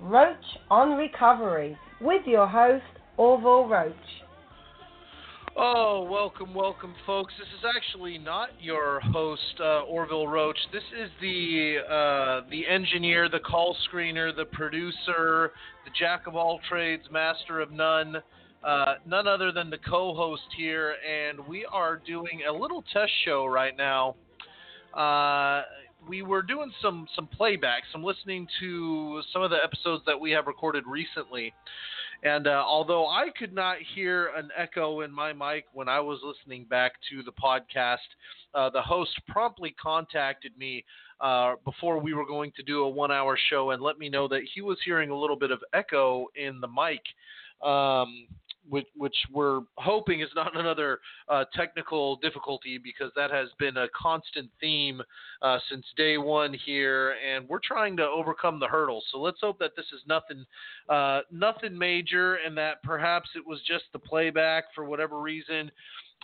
Roach on Recovery, with your host, Orville Roach. Oh, welcome, welcome, folks. This is actually not your host, uh, Orville Roach. This is the uh, the engineer, the call screener, the producer, the jack of all trades, master of none, uh, none other than the co-host here, and we are doing a little test show right now. We were doing some some playbacks. I'm listening to some of the episodes that we have recorded recently. And uh, although I could not hear an echo in my mic when I was listening back to the podcast, uh, the host promptly contacted me uh, before we were going to do a one hour show and let me know that he was hearing a little bit of echo in the mic. Um, which, which we're hoping is not another uh, technical difficulty because that has been a constant theme uh, since day one here, and we're trying to overcome the hurdles. So let's hope that this is nothing, uh, nothing major, and that perhaps it was just the playback for whatever reason.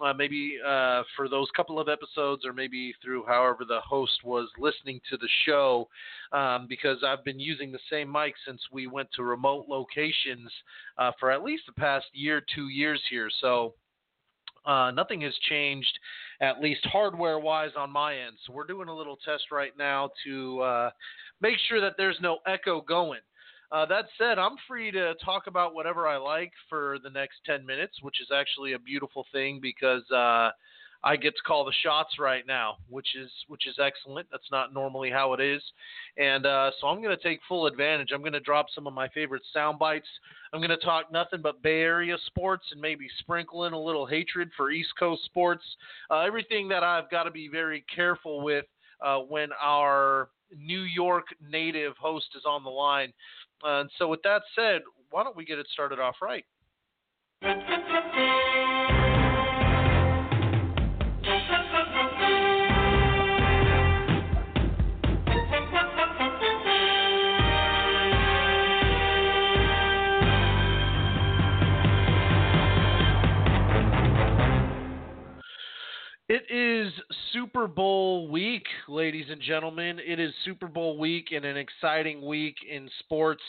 Uh, maybe uh, for those couple of episodes, or maybe through however the host was listening to the show, um, because I've been using the same mic since we went to remote locations uh, for at least the past year, two years here. So uh, nothing has changed, at least hardware wise, on my end. So we're doing a little test right now to uh, make sure that there's no echo going. Uh, that said, I'm free to talk about whatever I like for the next 10 minutes, which is actually a beautiful thing because uh, I get to call the shots right now, which is which is excellent. That's not normally how it is, and uh, so I'm going to take full advantage. I'm going to drop some of my favorite sound bites. I'm going to talk nothing but Bay Area sports and maybe sprinkle in a little hatred for East Coast sports. Uh, everything that I've got to be very careful with uh, when our New York native host is on the line. And so, with that said, why don't we get it started off right? Super Bowl week, ladies and gentlemen. It is Super Bowl week and an exciting week in sports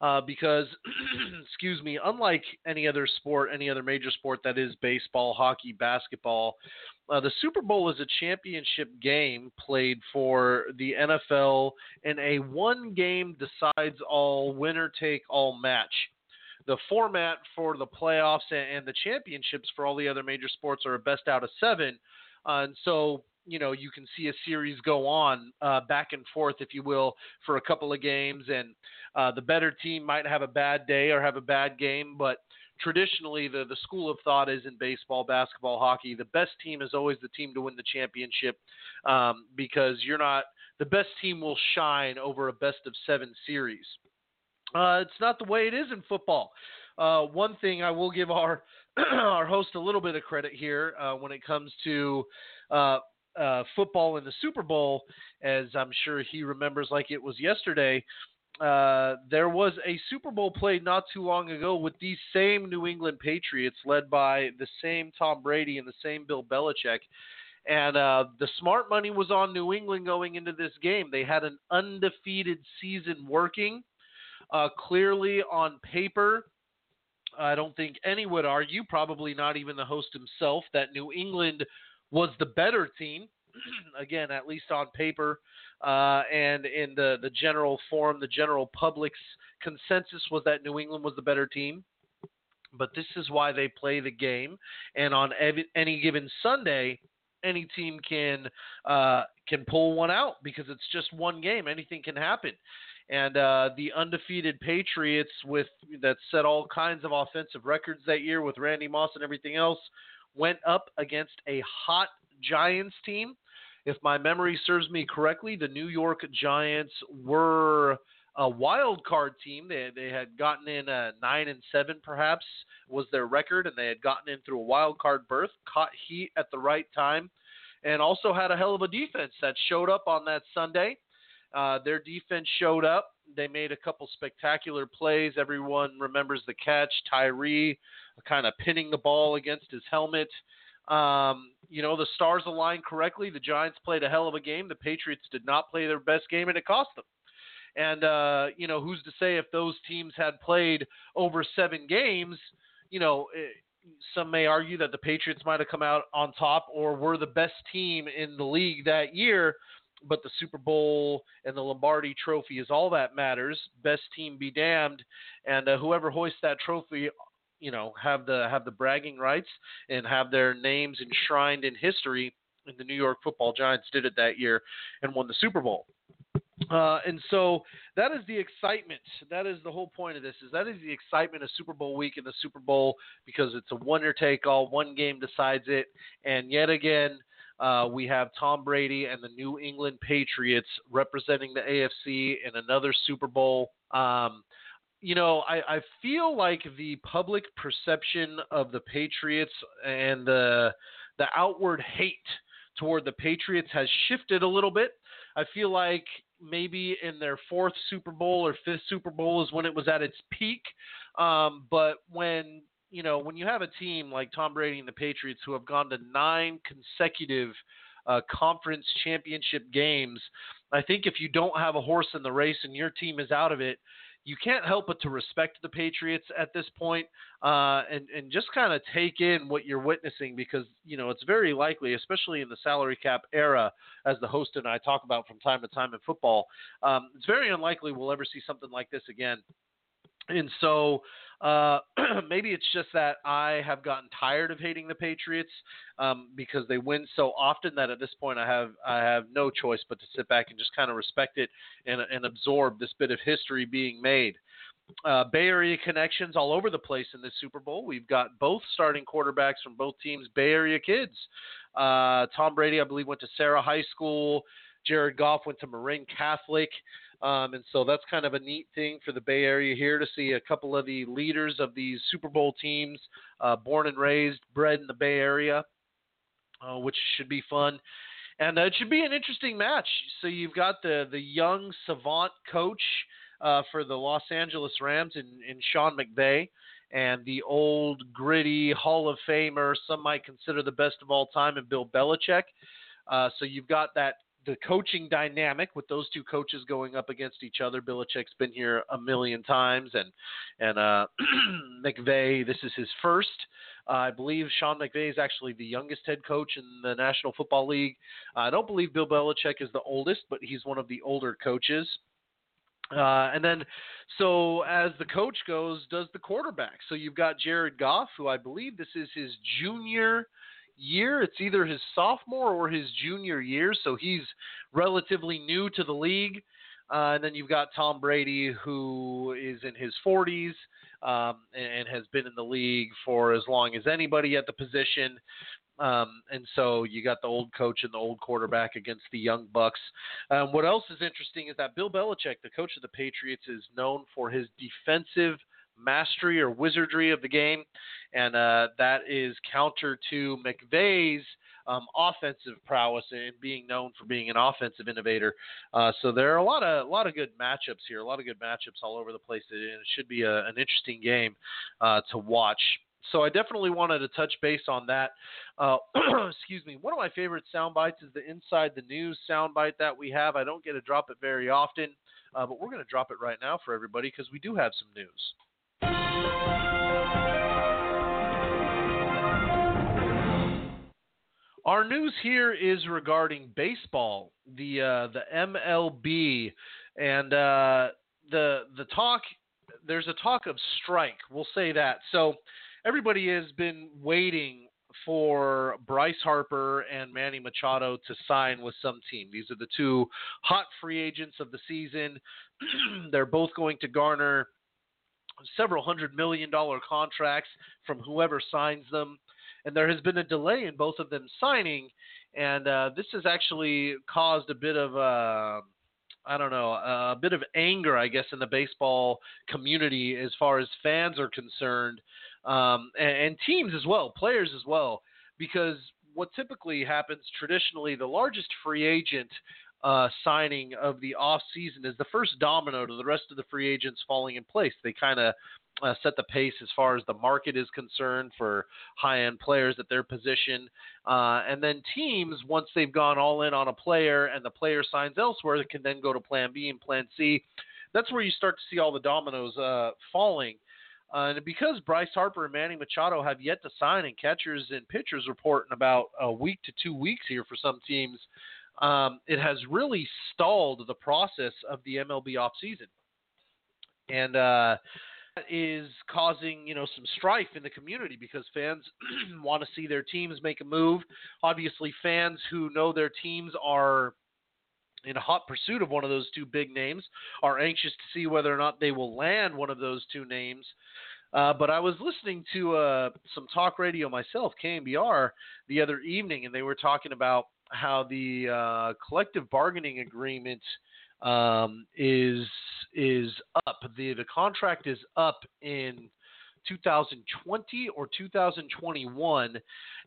uh, because, excuse me, unlike any other sport, any other major sport that is baseball, hockey, basketball, uh, the Super Bowl is a championship game played for the NFL in a one game decides all, winner take all match the format for the playoffs and, the championships for all the other major sports are a best out of seven. Uh, and so, you know, you can see a series go on uh, back and forth, if you will, for a couple of games. And uh, the better team might have a bad day or have a bad game, but traditionally the, the school of thought is in baseball, basketball, hockey. The best team is always the team to win the championship um, because you're not the best team will shine over a best of seven series. Uh, it's not the way it is in football. Uh, one thing I will give our our host a little bit of credit here uh, when it comes to uh, football in the Super Bowl, as I'm sure he remembers like it was yesterday. uh, there was a Super Bowl played not too long ago with these same New England Patriots, led by the same Tom Brady and the same Bill Belichick. And uh, the smart money was on New England going into this game. They had an undefeated season working. Uh, clearly, on paper, I don't think any would argue, probably not even the host himself, that New England was the better team. Again, at least on paper, uh, and in the the general form, the general public's consensus was that New England was the better team. But this is why they play the game, and on ev- any given Sunday, any team can uh, can pull one out because it's just one game. Anything can happen. And uh, the undefeated Patriots, with that set all kinds of offensive records that year with Randy Moss and everything else, went up against a hot Giants team. If my memory serves me correctly, the New York Giants were a wild card team. They they had gotten in a nine and seven, perhaps was their record, and they had gotten in through a wild card berth, caught heat at the right time, and also had a hell of a defense that showed up on that Sunday. Uh, their defense showed up. They made a couple spectacular plays. Everyone remembers the catch, Tyree kind of pinning the ball against his helmet. Um, you know, the stars aligned correctly. The Giants played a hell of a game. The Patriots did not play their best game, and it cost them. And uh, you know, who's to say if those teams had played over seven games, you know, it, some may argue that the Patriots might have come out on top or were the best team in the league that year. But the Super Bowl and the Lombardi Trophy is all that matters. Best team be damned, and uh, whoever hoists that trophy, you know, have the have the bragging rights and have their names enshrined in history. And the New York Football Giants did it that year and won the Super Bowl. Uh, and so that is the excitement. That is the whole point of this. Is that is the excitement of Super Bowl week and the Super Bowl because it's a winner take all. One game decides it. And yet again, uh, we have Tom Brady and the New England Patriots representing the AFC in another Super Bowl. Um, you know, I, I feel like the public perception of the Patriots and the the outward hate toward the Patriots has shifted a little bit. I feel like maybe in their fourth Super Bowl or fifth Super Bowl is when it was at its peak. Um, but when you know when you have a team like Tom Brady and the Patriots who have gone to nine consecutive uh, conference championship games, I think if you don't have a horse in the race and your team is out of it, you can't help but to respect the Patriots at this point, uh, and and just kind of take in what you're witnessing because you know it's very likely, especially in the salary cap era, as the host and I talk about from time to time in football, um, it's very unlikely we'll ever see something like this again. And so uh, maybe it's just that I have gotten tired of hating the Patriots um, because they win so often that at this point I have I have no choice but to sit back and just kind of respect it and, and absorb this bit of history being made. Uh, Bay Area connections all over the place in this Super Bowl. We've got both starting quarterbacks from both teams, Bay Area kids. Uh, Tom Brady, I believe, went to Serra High School. Jared Goff went to Marin Catholic. Um, and so that's kind of a neat thing for the Bay Area here to see a couple of the leaders of these Super Bowl teams, uh, born and raised, bred in the Bay Area, uh, which should be fun. And uh, it should be an interesting match. So you've got the the young savant coach uh, for the Los Angeles Rams in, in Sean McVay, and the old gritty Hall of Famer, some might consider the best of all time, in Bill Belichick. Uh, so you've got that the coaching dynamic with those two coaches going up against each other. Belichick's been here a million times, and and uh, McVay, this is his first. Uh, I believe Sean McVay is actually the youngest head coach in the National Football League. Uh, I don't believe Bill Belichick is the oldest, but he's one of the older coaches. Uh, and then, so as the coach goes, does the quarterback. So you've got Jared Goff, who I believe this is his junior year. It's either his sophomore or his junior year, so he's relatively new to the league. Uh, and then you've got Tom Brady, who is in his 40s um, and, has been in the league for as long as anybody at the position. Um, and so you got the old coach and the old quarterback against the young Bucks. Um, what else is interesting is that Bill Belichick, the coach of the Patriots, is known for his defensive mastery or wizardry of the game, and uh, that is counter to McVay's um, offensive prowess and being known for being an offensive innovator. Uh, so there are a lot of a lot of good matchups here, a lot of good matchups all over the place, and it should be a, an interesting game uh, to watch. So I definitely wanted to touch base on that. Uh, excuse me. One of my favorite sound bites is the Inside the News sound bite that we have. I don't get to drop it very often, uh, but we're going to drop it right now for everybody because we do have some news. Our news here is regarding baseball, the uh, the MLB, and uh, the the talk. There's a talk of strike. We'll say that. So everybody has been waiting for Bryce Harper and Manny Machado to sign with some team. These are the two hot free agents of the season. They're both going to garner several hundred million dollar contracts from whoever signs them. And there has been a delay in both of them signing, and uh, this has actually caused a bit of uh, I don't know a bit of anger, I guess, in the baseball community as far as fans are concerned, um, and, and teams as well, players as well, because what typically happens traditionally, the largest free agent uh, signing of the off season is the first domino to the rest of the free agents falling in place. They kind of uh, set the pace as far as the market is concerned for high end players at their position. Uh, and then teams, once they've gone all in on a player and the player signs elsewhere, can then go to plan B and plan C. That's where you start to see all the dominoes uh, falling. Uh, and because Bryce Harper and Manny Machado have yet to sign, and catchers and pitchers report in about a week to two weeks here for some teams, um, it has really stalled the process of the MLB offseason. And uh, is causing you know some strife in the community because fans want to see their teams make a move. Obviously, fans who know their teams are in hot pursuit of one of those two big names are anxious to see whether or not they will land one of those two names. Uh, but I was listening to uh, some talk radio myself, KNBR, the other evening, and they were talking about how the uh, collective bargaining agreement um, is is up. the The contract is up in 2020 or 2021,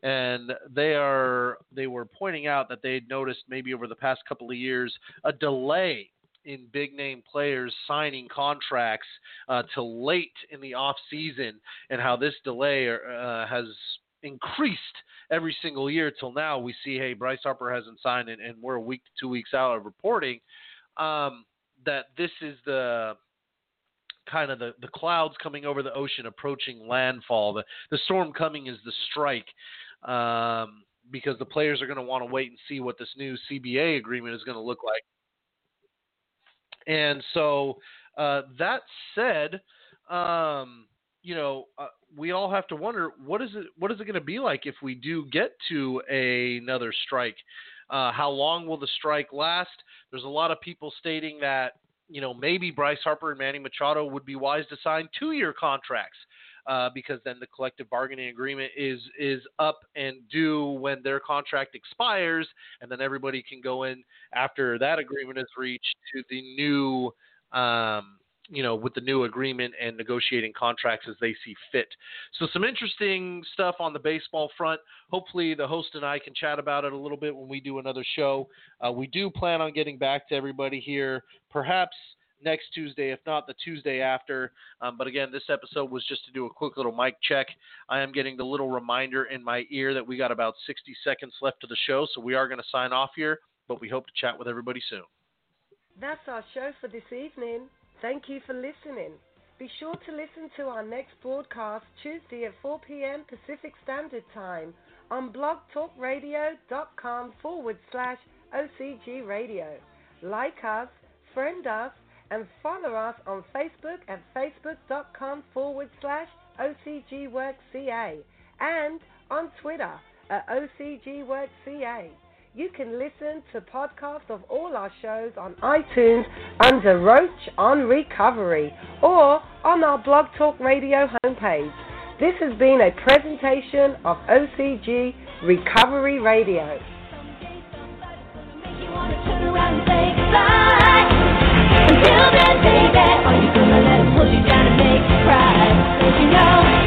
and they are they were pointing out that they had noticed maybe over the past couple of years a delay in big name players signing contracts uh, till late in the off season, and how this delay uh, has increased every single year till now. We see, hey, Bryce Harper hasn't signed, and, and we're a week to two weeks out of reporting um, that this is the kind of the, the clouds coming over the ocean approaching landfall. The, the storm coming is the strike um, because the players are going to want to wait and see what this new CBA agreement is going to look like. And so, uh, that said, um, you know, uh, we all have to wonder what is it what is it going to be like if we do get to a, another strike. Uh, how long will the strike last? There's a lot of people stating that you know maybe Bryce Harper and Manny Machado would be wise to sign two-year contracts. Uh, because then the collective bargaining agreement is is up and due when their contract expires, and then everybody can go in after that agreement is reached to the new um, you know, with the new agreement and negotiating contracts as they see fit. So, some interesting stuff on the baseball front. Hopefully, the host and I can chat about it a little bit when we do another show. Uh, we do plan on getting back to everybody here, perhaps next Tuesday, if not the Tuesday after. Um, but again, this episode was just to do a quick little mic check. I am getting the little reminder in my ear that we got about 60 seconds left to the show, so we are going to sign off here, but we hope to chat with everybody soon. That's our show for this evening. Thank you for listening. Be sure to listen to our next broadcast Tuesday at 4 p.m. Pacific Standard Time on blogtalkradio.com forward slash OCG Radio. Like us, friend us, and follow us on Facebook at facebook.com forward slash OCGWorkCA and on Twitter at OCGWorkCA. You can listen to podcasts of all our shows on iTunes under Roach on Recovery or on our Blog Talk Radio homepage. This has been a presentation of OCG Recovery Radio. Still, that baby? Are you gonna let him pull you down and make you cry? Don't you know?